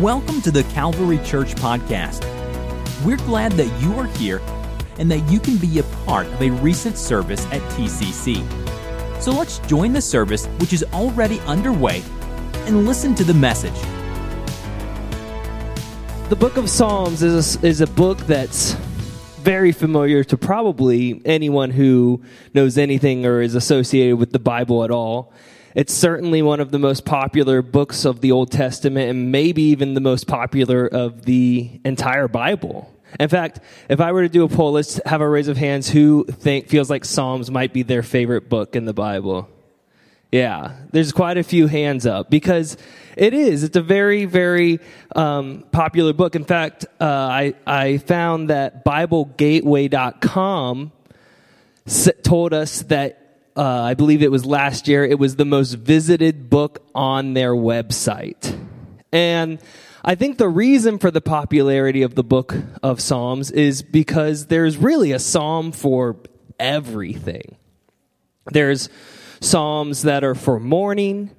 Welcome to the Calvary Church Podcast. We're glad that you are here and that you can be a part of a recent service at TCC. So let's join the service, which is already underway, and listen to the message. The book of Psalms is a, is a book that's very familiar to probably anyone who knows anything or is associated with the Bible at all. It's certainly one of the most popular books of the Old Testament and maybe even the most popular of the entire Bible. In fact, if I were to do a poll, let's have a raise of hands who think feels like Psalms might be their favorite book in the Bible. Yeah, there's quite a few hands up because it is. It's a very, very um, popular book. In fact, uh, I, I found that BibleGateway.com told us that uh, I believe it was last year, it was the most visited book on their website. And I think the reason for the popularity of the book of Psalms is because there's really a psalm for everything. There's psalms that are for mourning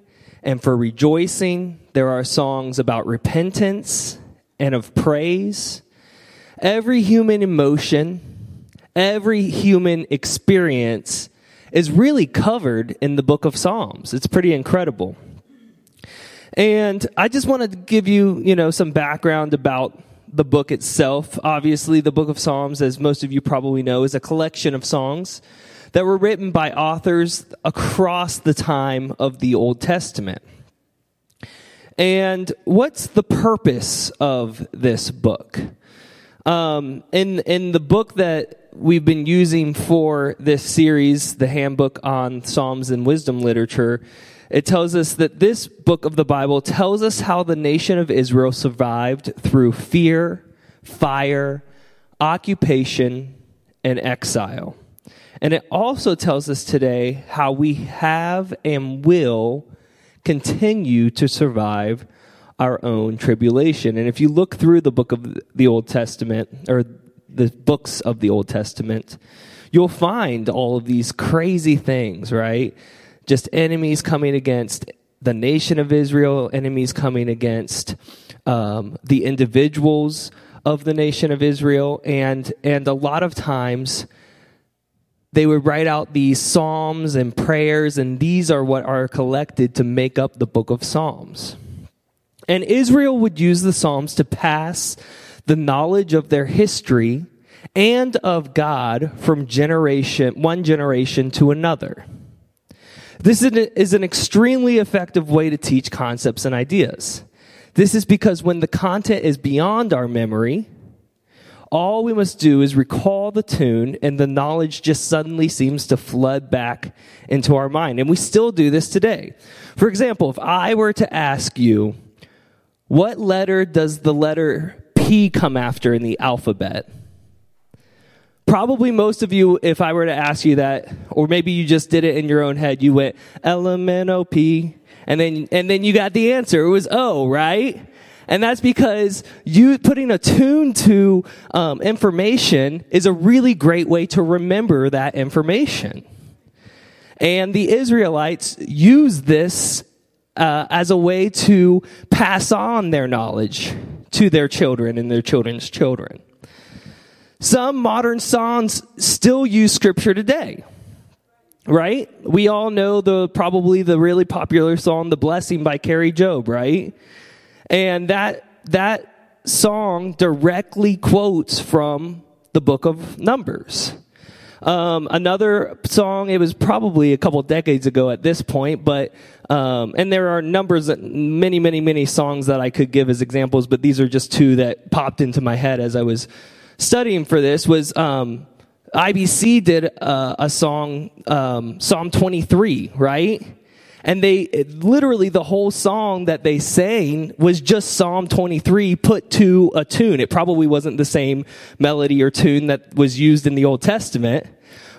and for rejoicing. There are songs about repentance and of praise. Every human emotion, every human experience is really covered in the book of Psalms. It's pretty incredible. And I just want to give you, you know, some background about the book itself. Obviously, the book of Psalms, as most of you probably know, is a collection of songs that were written by authors across the time of the Old Testament. And what's the purpose of this book? Um, in in the book that we've been using for this series, the handbook on Psalms and wisdom literature, it tells us that this book of the Bible tells us how the nation of Israel survived through fear, fire, occupation, and exile. And it also tells us today how we have and will continue to survive our own tribulation. And if you look through the book of the Old Testament, or the books of the Old Testament, you'll find all of these crazy things, right? Just enemies coming against the nation of Israel, enemies coming against um, the individuals of the nation of Israel, and and a lot of times they would write out these psalms and prayers, and these are what are collected to make up the book of Psalms. And Israel would use the Psalms to pass the knowledge of their history and of God from generation, one generation to another. This is an extremely effective way to teach concepts and ideas. This is because when the content is beyond our memory, all we must do is recall the tune, and the knowledge just suddenly seems to flood back into our mind. And we still do this today. For example, if I were to ask you, what letter does the letter P come after in the alphabet? Probably most of you, if I were to ask you that, or maybe you just did it in your own head, you went L M N O P, and then and then you got the answer. It was O, right? And that's because you putting a tune to um, information is a really great way to remember that information. And the Israelites use this uh, as a way to pass on their knowledge to their children and their children's children. Some modern songs still use scripture today. Right? We all know the probably the really popular song The Blessing by Kari Jobe, right? And that that song directly quotes from the book of Numbers. Um, another song, it was probably a couple decades ago at this point, but, um, and there are numbers, many, many, many songs that I could give as examples, but these are just two that popped into my head as I was studying for this was, um, IBC did a, a song, um, Psalm 23, right? And they literally the whole song that they sang was just Psalm 23 put to a tune. It probably wasn't the same melody or tune that was used in the Old Testament,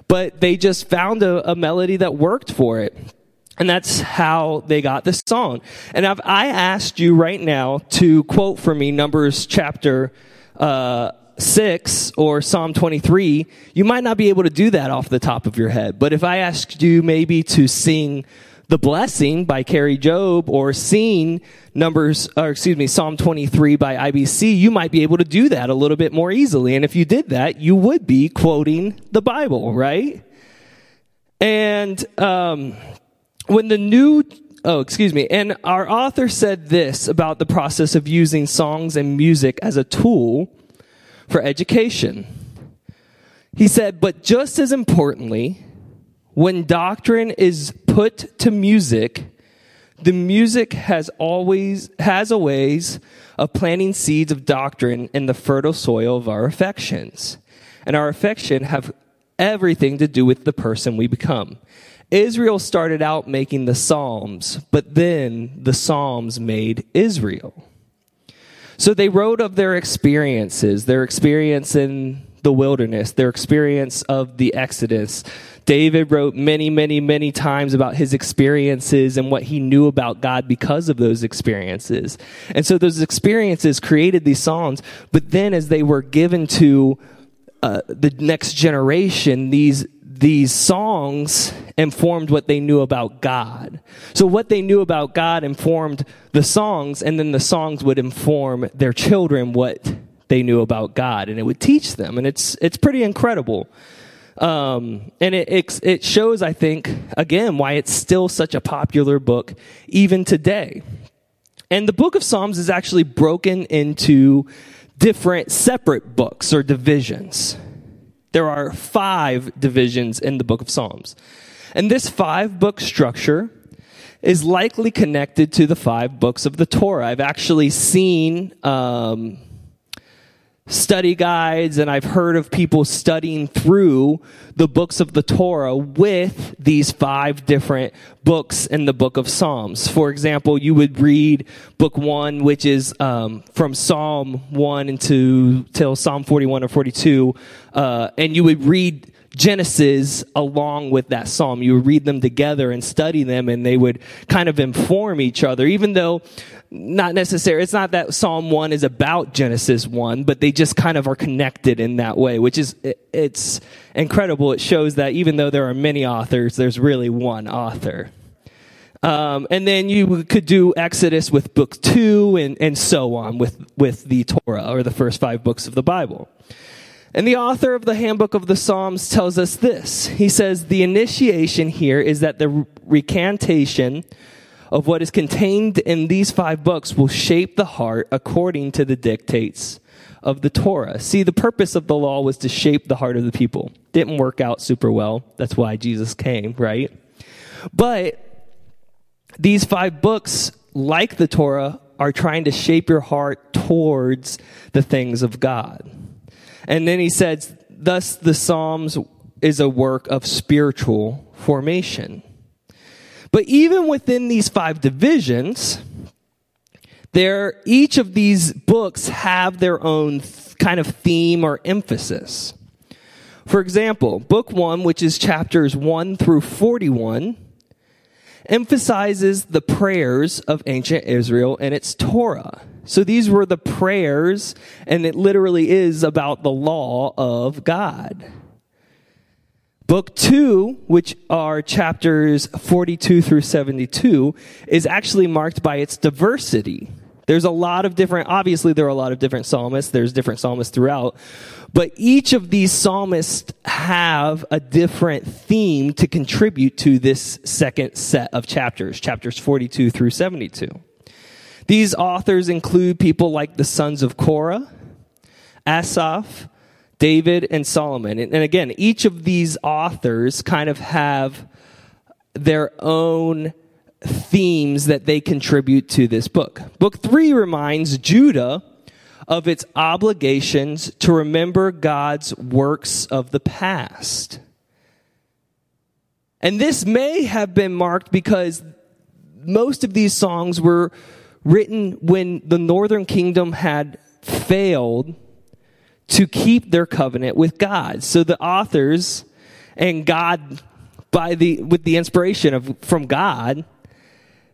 but they just found a, a melody that worked for it. And that's how they got this song. And if I asked you right now to quote for me Numbers chapter uh, 6 or Psalm 23, you might not be able to do that off the top of your head. But if I asked you maybe to sing The Blessing by Kari Jobe or seen Numbers, or excuse me, Psalm 23 by IBC, you might be able to do that a little bit more easily. And if you did that, you would be quoting the Bible, right? And um, when the new oh, excuse me. And our author said this about the process of using songs and music as a tool for education. He said, but just as importantly, when doctrine is put to music, the music has always has a ways of planting seeds of doctrine in the fertile soil of our affections. And our affection have everything to do with the person we become. Israel started out making the Psalms, but then the Psalms made Israel. So they wrote of their experiences, their experience in the wilderness, their experience of the Exodus. David wrote many, many, many times about his experiences and what he knew about God because of those experiences. And so those experiences created these Psalms, but then as they were given to uh, the next generation, these these songs informed what they knew about God. So what they knew about God informed the songs, and then the songs would inform their children what they knew about God, and it would teach them, and it's it's pretty incredible. Um, and it, it it shows, I think, again, why it's still such a popular book even today. And the book of Psalms is actually broken into different separate books or divisions. There are five divisions in the book of Psalms. And this five book structure is likely connected to the five books of the Torah. I've actually seen um, study guides and I've heard of people studying through the books of the Torah with these five different books in the book of Psalms. For example, you would read book one, which is um, from Psalm 1 into till Psalm 41 or 42, uh, and you would read Genesis along with that psalm. You would read them together and study them, and they would kind of inform each other, even though not necessarily, it's not that Psalm 1 is about Genesis 1, but they just kind of are connected in that way, which is, it's incredible. It shows that even though there are many authors, there's really one author. Um, and then you could do Exodus with book two and, and so on with, with the Torah or the first five books of the Bible. And the author of the Handbook of the Psalms tells us this. He says, The initiation here is that the recantation of what is contained in these five books will shape the heart according to the dictates of the Torah. See, the purpose of the law was to shape the heart of the people. Didn't work out super well. That's why Jesus came, right? But these five books, like the Torah, are trying to shape your heart towards the things of God. And then he says, thus the Psalms is a work of spiritual formation. But even within these five divisions, there, each of these books have their own th- kind of theme or emphasis. For example, book one, which is chapters one through 41, emphasizes the prayers of ancient Israel and its Torah. So these were the prayers, and it literally is about the law of God. Book two, which are chapters 42 through 72, is actually marked by its diversity. There's a lot of different, obviously, there are a lot of different psalmists. There's different psalmists throughout. But each of these psalmists have a different theme to contribute to this second set of chapters, chapters 42 through 72. These authors include people like the sons of Korah, Asaph, David, and Solomon. And, again, each of these authors kind of have their own themes that they contribute to this book. Book three reminds Judah of its obligations to remember God's works of the past. And this may have been marked because most of these songs were written when the northern kingdom had failed to keep their covenant with God. So the authors and God by the with the inspiration of from God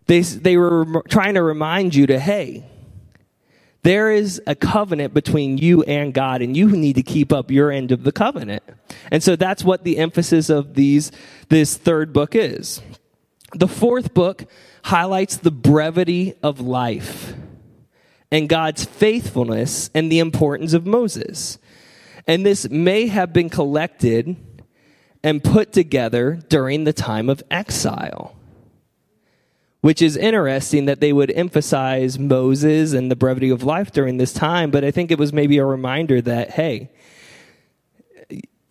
they they were trying to remind you to hey there is a covenant between you and God, and you need to keep up your end of the covenant. And so that's what the emphasis of these, this third book is. The fourth book highlights the brevity of life and God's faithfulness and the importance of Moses. And this may have been collected and put together during the time of exile. Which is interesting that they would emphasize Moses and the brevity of life during this time, but I think it was maybe a reminder that, hey,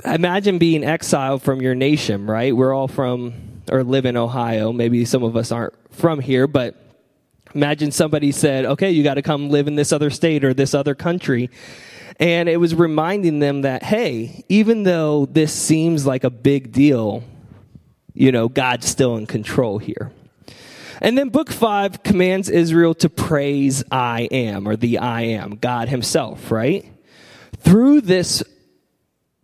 imagine being exiled from your nation, right? We're all from or live in Ohio. Maybe some of us aren't from here, but imagine somebody said, okay, you got to come live in this other state or this other country. And it was reminding them that, hey, even though this seems like a big deal, you know, God's still in control here. And then book five commands Israel to praise I am, or the I am, God Himself, right? Through this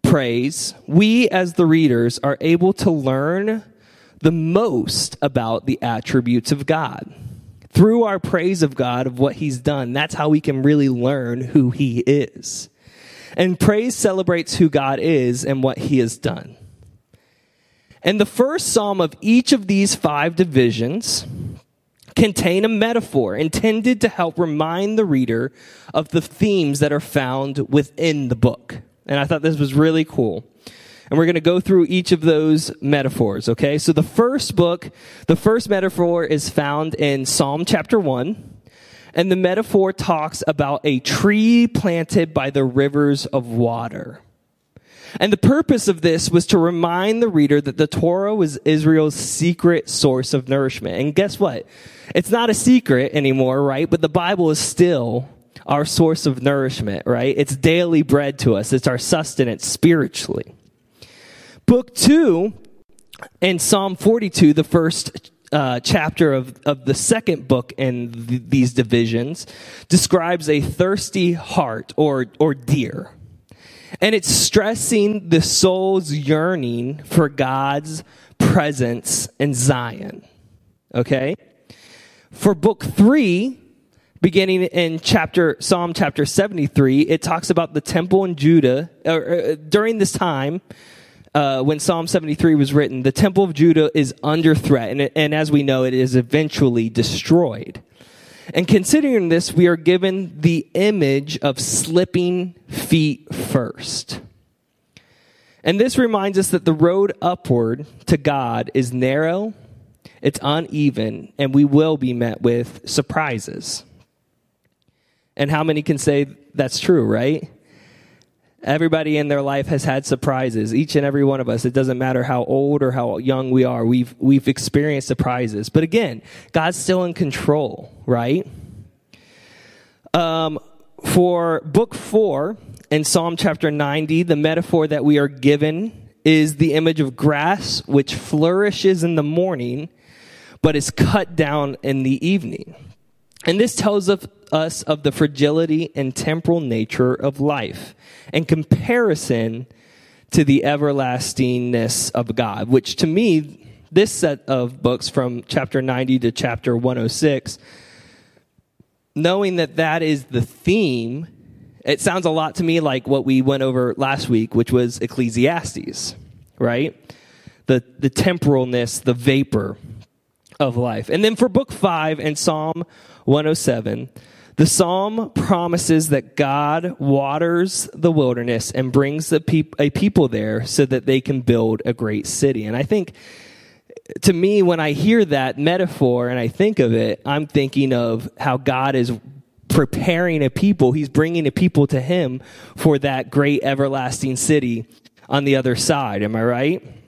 praise, we as the readers are able to learn the most about the attributes of God. Through our praise of God, of what He's done, that's how we can really learn who He is. And praise celebrates who God is and what He has done. And the first psalm of each of these five divisions contain a metaphor intended to help remind the reader of the themes that are found within the book. And I thought this was really cool. And we're going to go through each of those metaphors, okay? So the first book, the first metaphor is found in Psalm chapter 1. And the metaphor talks about a tree planted by the rivers of water. And the purpose of this was to remind the reader that the Torah was Israel's secret source of nourishment. And guess what? It's not a secret anymore, right? But the Bible is still our source of nourishment, right? It's daily bread to us. It's our sustenance spiritually. Book two and Psalm 42, the first uh, chapter of, of the second book in th- these divisions, describes a thirsty heart or, or deer. And it's stressing the soul's yearning for God's presence in Zion. Okay? For book three, beginning in chapter Psalm chapter 73, it talks about the temple in Judah. Or, uh, during this time, uh, when Psalm 73 was written, the temple of Judah is under threat, and, and as we know, it is eventually destroyed. And considering this, we are given the image of slipping feet first. And this reminds us that the road upward to God is narrow, it's uneven, and we will be met with surprises. And how many can say that's true, right? Everybody in their life has had surprises. Each and every one of us. It doesn't matter how old or how young we are. We've, we've experienced surprises. But again, God's still in control, right? Um, for book four in Psalm chapter 90, the metaphor that we are given is the image of grass which flourishes in the morning, but is cut down in the evening. And this tells of us of the fragility and temporal nature of life in comparison to the everlastingness of God, which to me, this set of books from chapter 90 to chapter 106, knowing that that is the theme, it sounds a lot to me like what we went over last week, which was Ecclesiastes, right? The, the temporalness, the vapor of life. And then for book five and Psalm 107, the psalm promises that God waters the wilderness and brings peop- a people there so that they can build a great city. And I think, to me, when I hear that metaphor and I think of it, I'm thinking of how God is preparing a people. He's bringing a people to Him for that great everlasting city on the other side. Am I right?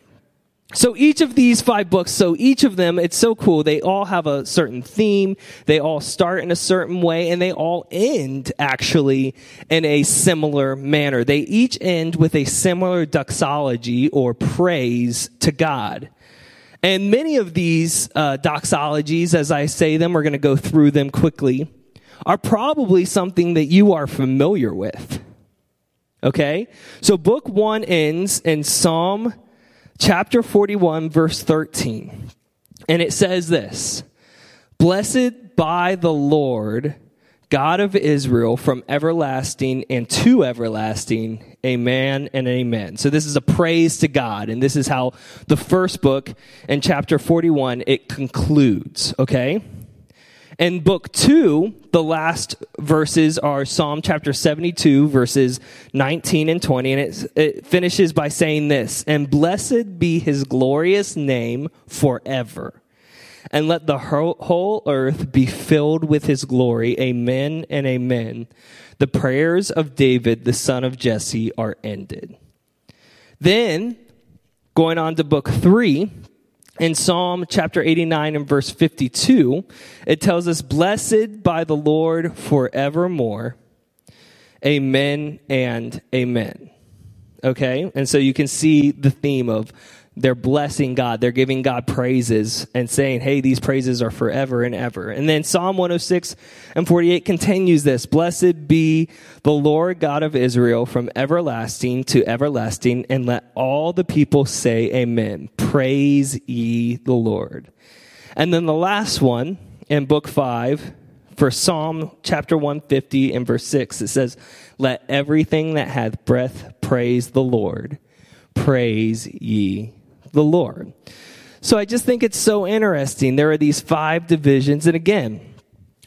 So each of these five books, so each of them, it's so cool. They all have a certain theme. They all start in a certain way and they all end actually in a similar manner. They each end with a similar doxology or praise to God. And many of these uh, doxologies, as I say them, we're going to go through them quickly, are probably something that you are familiar with. Okay? So book one ends in Psalm chapter 41, verse 13. And it says this Blessed by the Lord God of Israel from everlasting and to everlasting. Amen and amen. So this is a praise to God. And this is how the first book in chapter 41, it concludes. Okay. In book two, the last verses are Psalm chapter 72, verses 19 and 20, and it, it finishes by saying this And blessed be his glorious name forever. And let the whole earth be filled with his glory. Amen and amen. The prayers of David, the son of Jesse, are ended. Then, going on to book three, in Psalm chapter 89 and verse 52, it tells us, Blessed by the Lord forevermore. Amen and amen. Okay? And so you can see the theme of they're blessing God. They're giving God praises and saying, hey, these praises are forever and ever. And then Psalm 106 and 48 continues this Blessed be the Lord God of Israel from everlasting to everlasting, and let all the people say, Amen. Praise ye the Lord. And then the last one in book 5, for Psalm chapter 150 and verse 6, it says, Let everything that hath breath praise the Lord. Praise ye the Lord. So I just think it's so interesting. There are these five divisions, and again,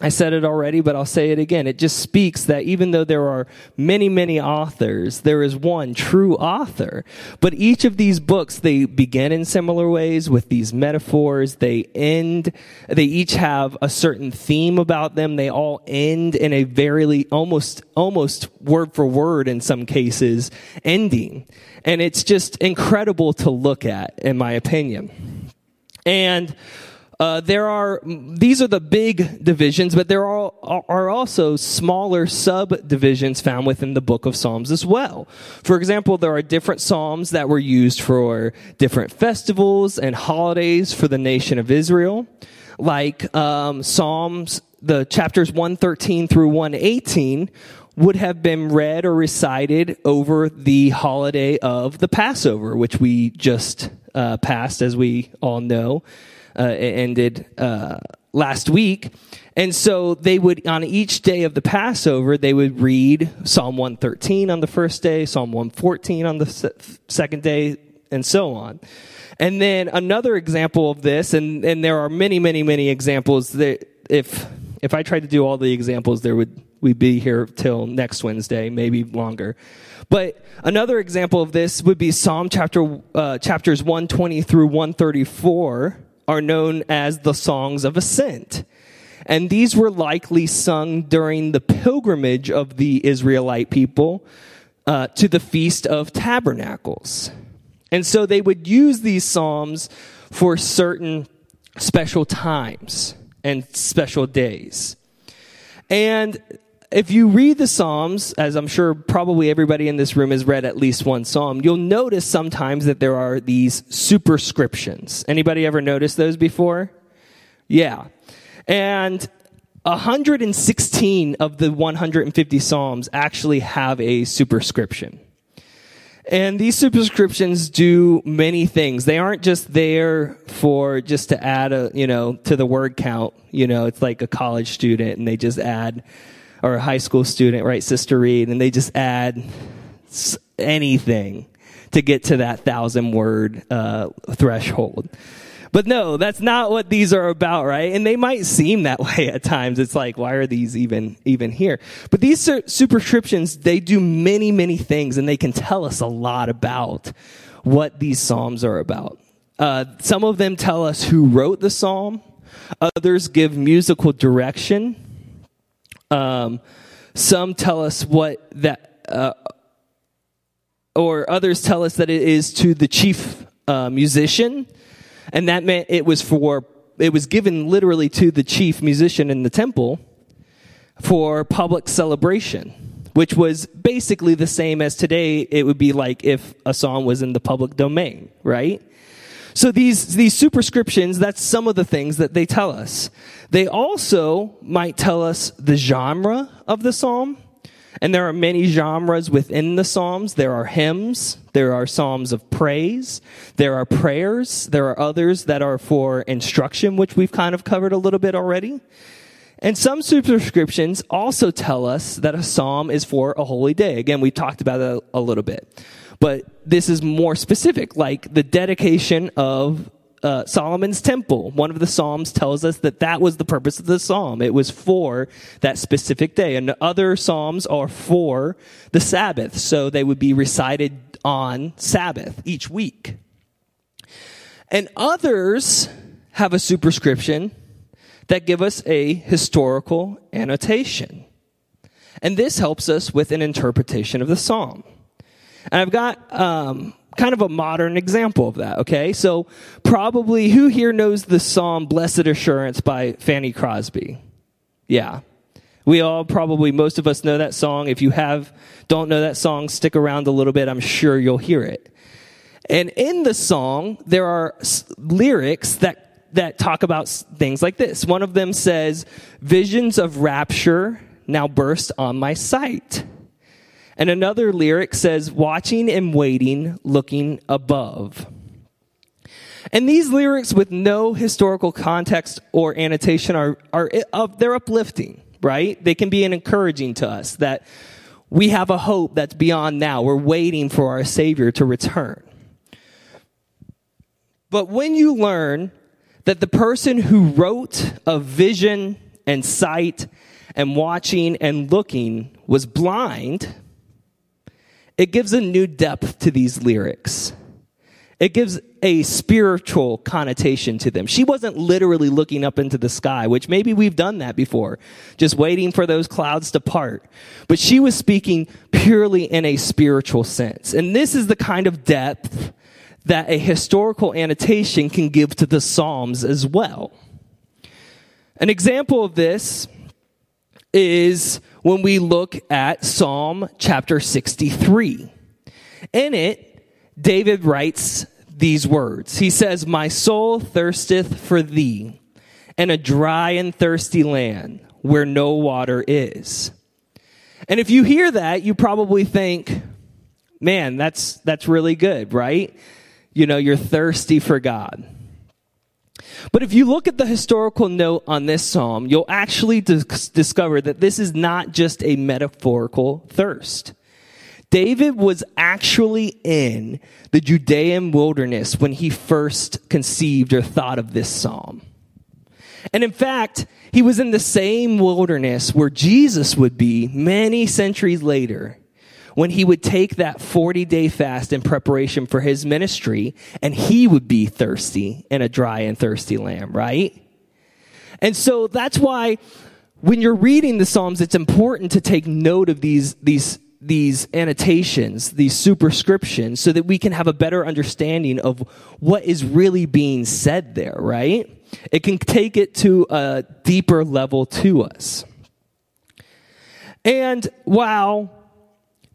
I said it already, but I'll say it again. It just speaks that even though there are many, many authors, there is one true author. But each of these books, they begin in similar ways with these metaphors. They end, they each have a certain theme about them. They all end in a very, almost, almost word for word in some cases, ending. And it's just incredible to look at, in my opinion. And, uh, there are these are the big divisions, but there are, are also smaller subdivisions found within the book of Psalms as well. For example, there are different psalms that were used for different festivals and holidays for the nation of Israel, like um, Psalms, the chapters 113 through 118 would have been read or recited over the holiday of the Passover, which we just uh, passed, as we all know uh, ended uh, last week. And so they would, on each day of the Passover, they would read Psalm 113 on the first day, Psalm 114 on the se- second day, and so on. And then another example of this, and, and there are many, many, many examples that if, if I tried to do all the examples, there would, we'd be here till next Wednesday, maybe longer. But another example of this would be Psalm chapter, uh, chapters 120 through 134, are known as the songs of ascent. And these were likely sung during the pilgrimage of the Israelite people uh, to the Feast of Tabernacles. And so they would use these psalms for certain special times and special days. And if you read the Psalms, as I'm sure probably everybody in this room has read at least one Psalm, you'll notice sometimes that there are these superscriptions. Anybody ever noticed those before? Yeah. And 116 of the 150 Psalms actually have a superscription. And these superscriptions do many things. They aren't just there for just to add a, you know, to the word count. You know, it's like a college student and they just add or a high school student, right, Sister Reed, and they just add anything to get to that thousand word uh, threshold. But no, that's not what these are about, right? And they might seem that way at times. It's like, why are these even, even here? But these superscriptions, they do many, many things and they can tell us a lot about what these Psalms are about. Uh, some of them tell us who wrote the Psalm. Others give musical direction. Um, some tell us what that, uh, or others tell us that it is to the chief uh, musician, and that meant it was for it was given literally to the chief musician in the temple for public celebration, which was basically the same as today. It would be like if a song was in the public domain, right? So these, these superscriptions, that's some of the things that they tell us. They also might tell us the genre of the psalm. And there are many genres within the Psalms. There are hymns. There are Psalms of praise. There are prayers. There are others that are for instruction, which we've kind of covered a little bit already. And some superscriptions also tell us that a psalm is for a holy day. Again, we talked about a, a little bit. But this is more specific, like the dedication of uh, Solomon's temple. One of the Psalms tells us that that was the purpose of the Psalm. It was for that specific day. And other Psalms are for the Sabbath. So they would be recited on Sabbath each week. And others have a superscription that give us a historical annotation. And this helps us with an interpretation of the Psalm. And I've got um, kind of a modern example of that, okay? So, probably who here knows the song Blessed Assurance by Fanny Crosby? Yeah. We all probably, most of us know that song. If you have, don't know that song, stick around a little bit. I'm sure you'll hear it. And in the song, there are lyrics that, that talk about things like this. One of them says, Visions of rapture now burst on my sight. And another lyric says, watching and waiting, looking above. And these lyrics with no historical context or annotation are, are of they're uplifting, right? They can be an encouraging to us that we have a hope that's beyond now. We're waiting for our Savior to return. But when you learn that the person who wrote a vision and sight and watching and looking was blind, it gives a new depth to these lyrics. It gives a spiritual connotation to them. She wasn't literally looking up into the sky, which maybe we've done that before, just waiting for those clouds to part. But she was speaking purely in a spiritual sense. And this is the kind of depth that a historical annotation can give to the Psalms as well. An example of this is when we look at Psalm chapter 63. In it, David writes these words. He says, My soul thirsteth for thee in a dry and thirsty land where no water is. And if you hear that, you probably think, man, that's, that's really good, right? You know, you're thirsty for God. But if you look at the historical note on this psalm, you'll actually dis- discover that this is not just a metaphorical thirst. David was actually in the Judean wilderness when he first conceived or thought of this psalm. And in fact, he was in the same wilderness where Jesus would be many centuries later when he would take that 40 day fast in preparation for his ministry and he would be thirsty in a dry and thirsty land, right? And so that's why when you're reading the Psalms, it's important to take note of these, these, these annotations, these superscriptions, so that we can have a better understanding of what is really being said there, right? It can take it to a deeper level to us. And while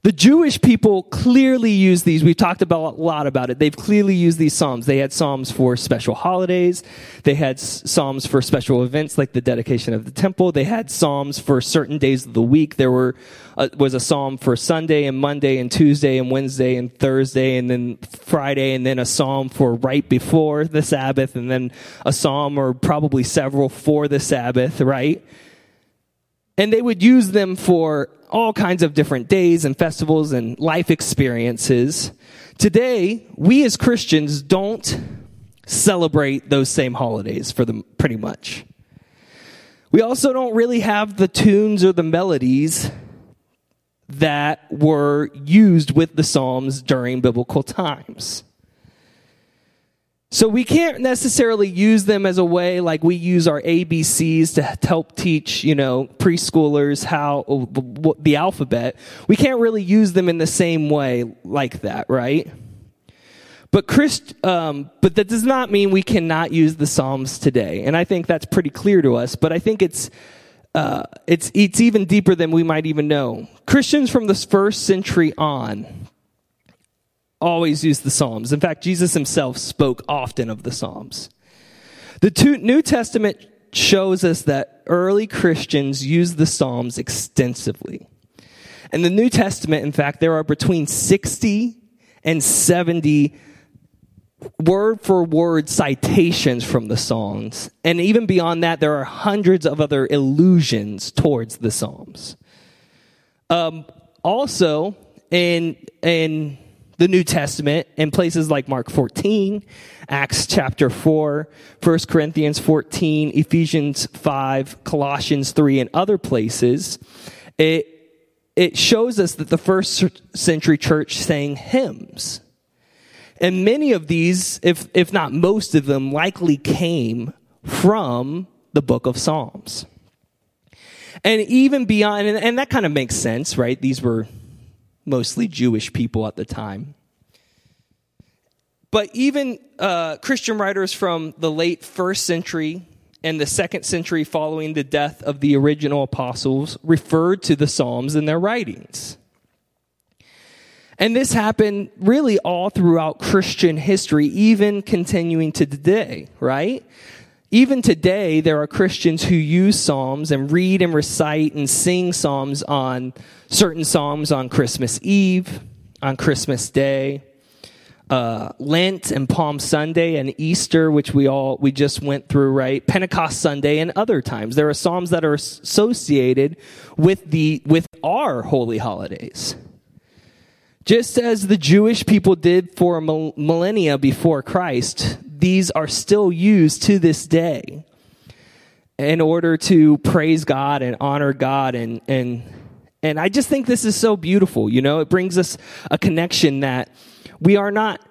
the Jewish people clearly use these. We've talked about a lot about it. They've clearly used these psalms. They had psalms for special holidays. They had psalms for special events like the dedication of the temple. They had psalms for certain days of the week. There were uh, was a psalm for Sunday and Monday and Tuesday and Wednesday and Thursday and then Friday and then a psalm for right before the Sabbath and then a psalm or probably several for the Sabbath, right? And they would use them for all kinds of different days and festivals and life experiences. Today, we as Christians don't celebrate those same holidays for them pretty much. We also don't really have the tunes or the melodies that were used with the Psalms during biblical times. So we can't necessarily use them as a way like we use our ABCs to help teach, you know, preschoolers how the alphabet. We can't really use them in the same way like that, right? But Christ, um, but that does not mean we cannot use the Psalms today, and I think that's pretty clear to us. But I think it's uh, it's it's even deeper than we might even know. Christians from the first century on always used the Psalms. In fact, Jesus himself spoke often of the Psalms. The New Testament shows us that early Christians used the Psalms extensively. In the New Testament, in fact, there are between 60 and 70 word for word citations from the Psalms. And even beyond that, there are hundreds of other allusions towards the Psalms. Um, also, in, in the New Testament, in places like Mark 14, Acts chapter 4, 1 Corinthians 14, Ephesians 5, Colossians 3, and other places, it, it shows us that the first century church sang hymns and many of these, if, if not most of them, likely came from the book of Psalms. And even beyond, and, and that kind of makes sense, right? These were mostly Jewish people at the time. But even uh, Christian writers from the late first century and the second century following the death of the original apostles referred to the Psalms in their writings. And this happened really all throughout Christian history, even continuing to today, right? Even today, there are Christians who use Psalms and read and recite and sing Psalms on certain Psalms on Christmas Eve, on Christmas Day, uh, Lent and Palm Sunday and Easter, which we all we just went through, right? Pentecost Sunday and other times. There are psalms that are associated with the with our holy holidays. Just as the Jewish people did for millennia before Christ, these are still used to this day in order to praise God and honor God and and and I just think this is so beautiful, you know? It brings us a connection that we are not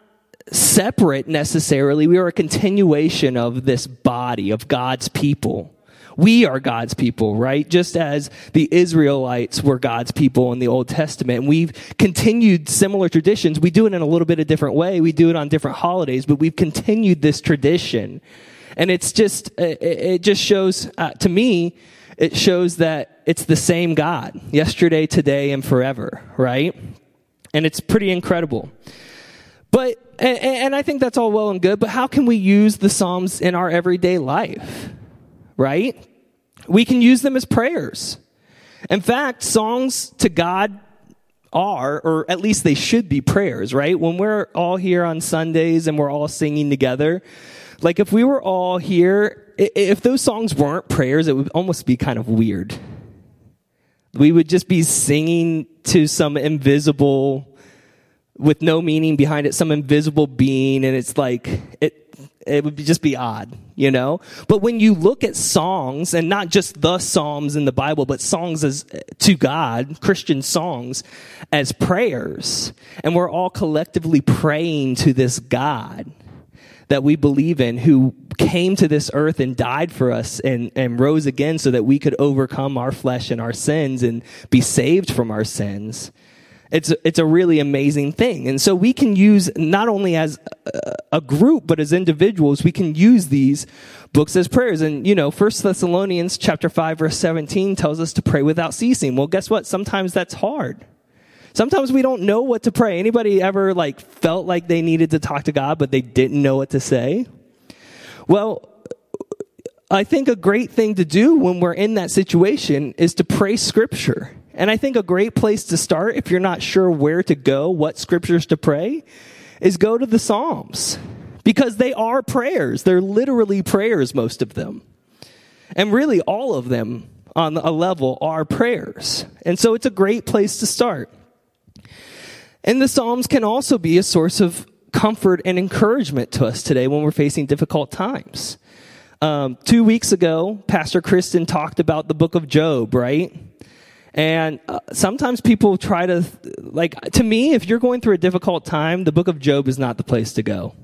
separate necessarily. We are a continuation of this body of God's people. We are God's people, right? Just as the Israelites were God's people in the Old Testament. And we've continued similar traditions. We do it in a little bit of different way. We do it on different holidays, but we've continued this tradition. And it's just, it just shows, uh, to me, it shows that it's the same God, yesterday, today, and forever, right? And it's pretty incredible. But, and, and I think that's all well and good, but how can we use the Psalms in our everyday life? Right? We can use them as prayers. In fact, songs to God are, or at least they should be prayers, right? When we're all here on Sundays and we're all singing together, like if we were all here, if those songs weren't prayers, it would almost be kind of weird. We would just be singing to some invisible, with no meaning behind it, some invisible being, and it's like, it, it would just be odd, you know? But when you look at songs, and not just the Psalms in the Bible, but songs as to God, Christian songs, as prayers, and we're all collectively praying to this God that we believe in who came to this earth and died for us and, and rose again so that we could overcome our flesh and our sins and be saved from our sins it's, it's a really amazing thing. And so we can use, not only as a group, but as individuals, we can use these books as prayers. And, you know, First Thessalonians chapter 5, verse 17 tells us to pray without ceasing. Well, guess what? Sometimes that's hard. Sometimes we don't know what to pray. Anybody ever like felt like they needed to talk to God, but they didn't know what to say? Well, I think a great thing to do when we're in that situation is to pray scripture. And I think a great place to start, if you're not sure where to go, what scriptures to pray, is go to the Psalms. Because they are prayers. They're literally prayers, most of them. And really, all of them on a level are prayers. And so it's a great place to start. And the Psalms can also be a source of comfort and encouragement to us today when we're facing difficult times. Um, two weeks ago, Pastor Kristen talked about the book of Job, right? And uh, sometimes people try to, like, to me, if you're going through a difficult time, the book of Job is not the place to go.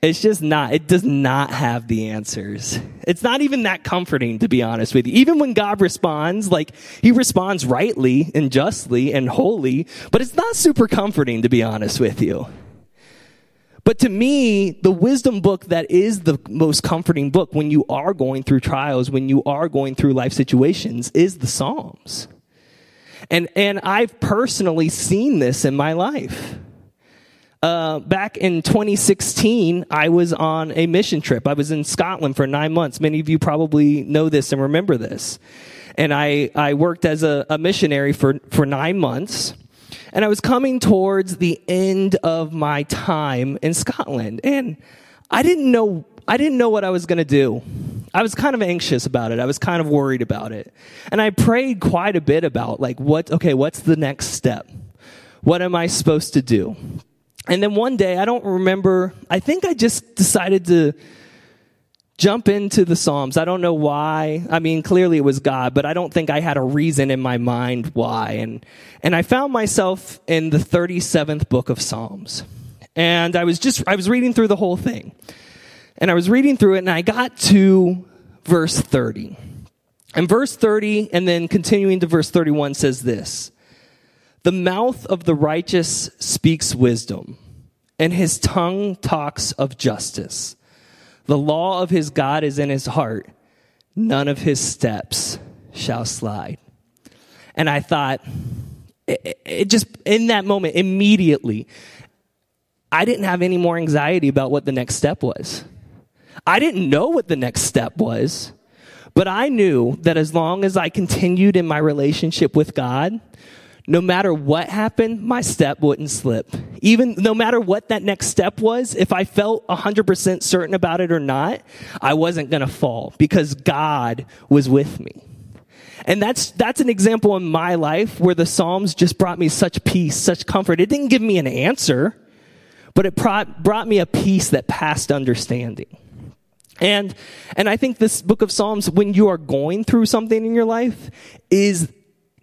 It's just not, it does not have the answers. It's not even that comforting, to be honest with you. Even when God responds, like, he responds rightly and justly and wholly, but it's not super comforting, to be honest with you. But to me, the wisdom book that is the most comforting book when you are going through trials, when you are going through life situations, is the Psalms. And, and I've personally seen this in my life. Uh, back in 2016, I was on a mission trip. I was in Scotland for nine months. Many of you probably know this and remember this. And I, I worked as a, a missionary for, for nine months. And I was coming towards the end of my time in Scotland. And I didn't know, I didn't know what I was going to do. I was kind of anxious about it. I was kind of worried about it. And I prayed quite a bit about like what okay, what's the next step? What am I supposed to do? And then one day, I don't remember, I think I just decided to jump into the Psalms. I don't know why. I mean, clearly it was God, but I don't think I had a reason in my mind why. And, and I found myself in the 37th book of Psalms. And I was just, I was reading through the whole thing. And I was reading through it and I got to verse 30. And verse 30 and then continuing to verse 31 says this. The mouth of the righteous speaks wisdom, and his tongue talks of justice. The law of his God is in his heart. None of his steps shall slide. And I thought, it, it just, in that moment, immediately, I didn't have any more anxiety about what the next step was. I didn't know what the next step was, but I knew that as long as I continued in my relationship with God, no matter what happened, my step wouldn't slip. Even no matter what that next step was, if I felt 100% certain about it or not, I wasn't going to fall because God was with me. And that's, that's an example in my life where the Psalms just brought me such peace, such comfort. It didn't give me an answer, but it brought, brought me a peace that passed understanding. And, and I think this book of Psalms, when you are going through something in your life, is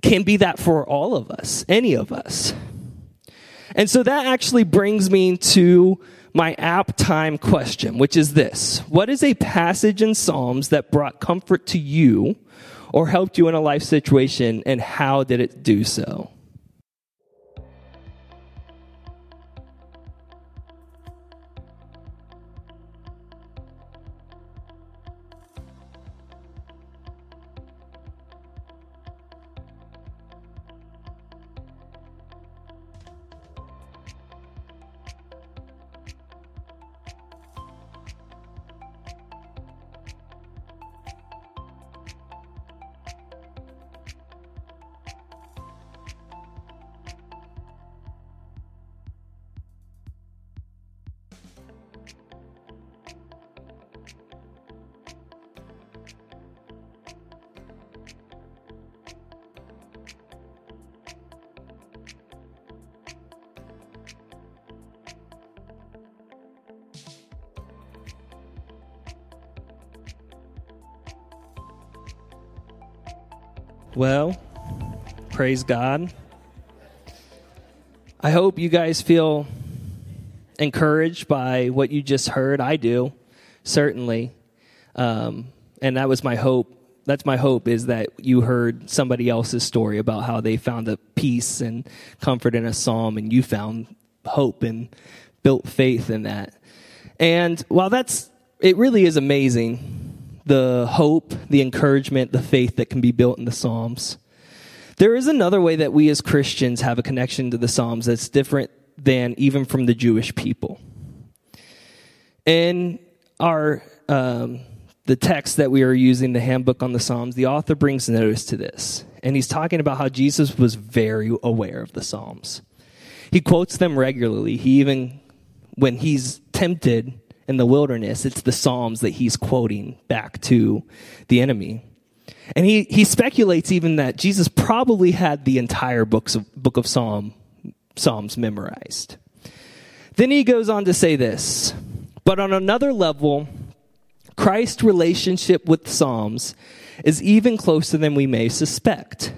can be that for all of us, any of us. And so that actually brings me to my app time question, which is this What is a passage in Psalms that brought comfort to you or helped you in a life situation, and how did it do so? Well, praise God. I hope you guys feel encouraged by what you just heard. I do, certainly. Um, and that was my hope. That's my hope is that you heard somebody else's story about how they found a peace and comfort in a psalm, and you found hope and built faith in that. And while that's, it really is amazing the hope, the encouragement, the faith that can be built in the Psalms. There is another way that we as Christians have a connection to the Psalms that's different than even from the Jewish people. In our um, the text that we are using, the handbook on the Psalms, the author brings notice to this, and he's talking about how Jesus was very aware of the Psalms. He quotes them regularly. He even, when he's tempted, in the wilderness, it's the Psalms that he's quoting back to the enemy. And he, he speculates even that Jesus probably had the entire books of, book of Psalm, Psalms memorized. Then he goes on to say this, but on another level, Christ's relationship with Psalms is even closer than we may suspect.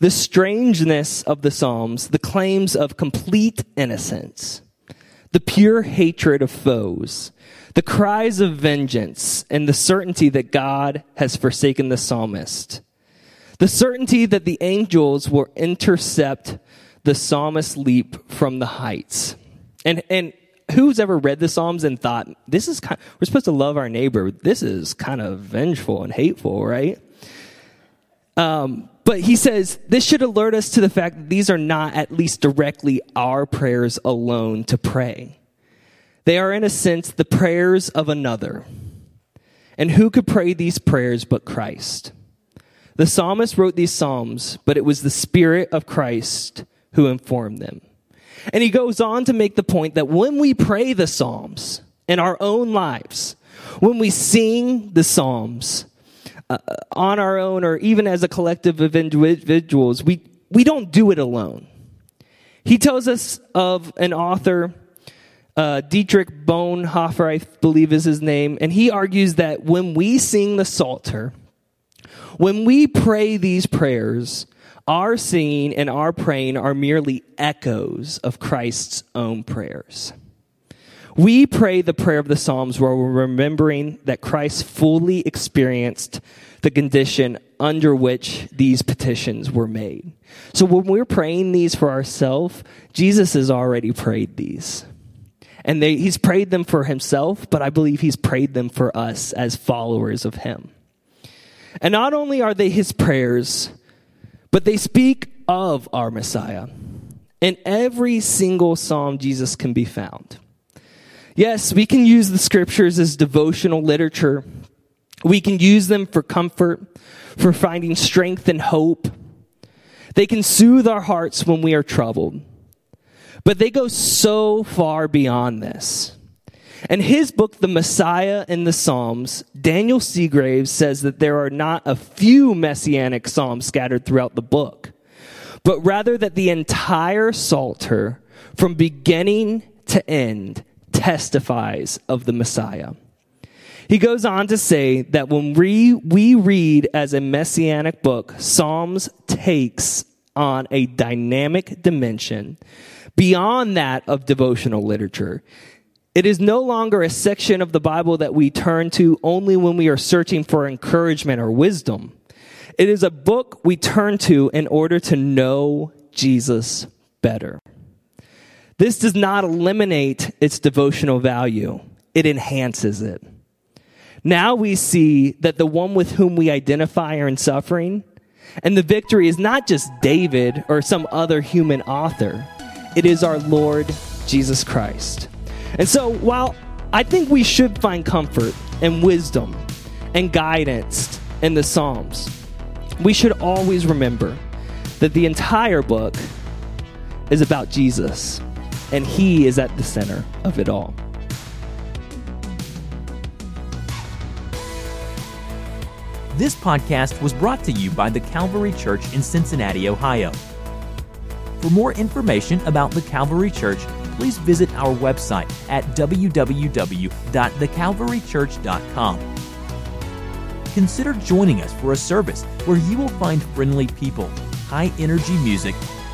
The strangeness of the Psalms, the claims of complete innocence, the pure hatred of foes, the cries of vengeance, and the certainty that God has forsaken the psalmist. The certainty that the angels will intercept the psalmist's leap from the heights. And, and who's ever read the Psalms and thought, this is kind, we're supposed to love our neighbor. This is kind of vengeful and hateful, right? Um, but he says this should alert us to the fact that these are not at least directly our prayers alone to pray. They are, in a sense, the prayers of another. And who could pray these prayers but Christ? The psalmist wrote these psalms, but it was the Spirit of Christ who informed them. And he goes on to make the point that when we pray the Psalms in our own lives, when we sing the Psalms uh, on our own or even as a collective of individuals, we, we don't do it alone. He tells us of an author, uh, Dietrich Bonhoeffer, I believe is his name, and he argues that when we sing the Psalter, when we pray these prayers, our singing and our praying are merely echoes of Christ's own prayers. We pray the prayer of the Psalms where we're remembering that Christ fully experienced the condition under which these petitions were made. So when we're praying these for ourselves, Jesus has already prayed these. And they, he's prayed them for himself, but I believe he's prayed them for us as followers of him. And not only are they his prayers, but they speak of our Messiah. In every single psalm, Jesus can be found. Yes, we can use the scriptures as devotional literature. We can use them for comfort, for finding strength and hope. They can soothe our hearts when we are troubled. But they go so far beyond this. In his book, The Messiah in the Psalms, Daniel Segraves says that there are not a few messianic psalms scattered throughout the book, but rather that the entire Psalter, from beginning to end, testifies of the Messiah. He goes on to say that when we, we read as a messianic book, Psalms takes on a dynamic dimension beyond that of devotional literature. It is no longer a section of the Bible that we turn to only when we are searching for encouragement or wisdom. It is a book we turn to in order to know Jesus better. This does not eliminate its devotional value, it enhances it. Now we see that the one with whom we identify are in suffering, and the victory is not just David or some other human author, it is our Lord Jesus Christ. And so, while I think we should find comfort and wisdom and guidance in the Psalms, we should always remember that the entire book is about Jesus, and He is at the center of it all. This podcast was brought to you by the Calvary Church in Cincinnati, Ohio. For more information about the Calvary Church, please visit our website at www.thecalvarychurch.com. Consider joining us for a service where you will find friendly people, high energy music,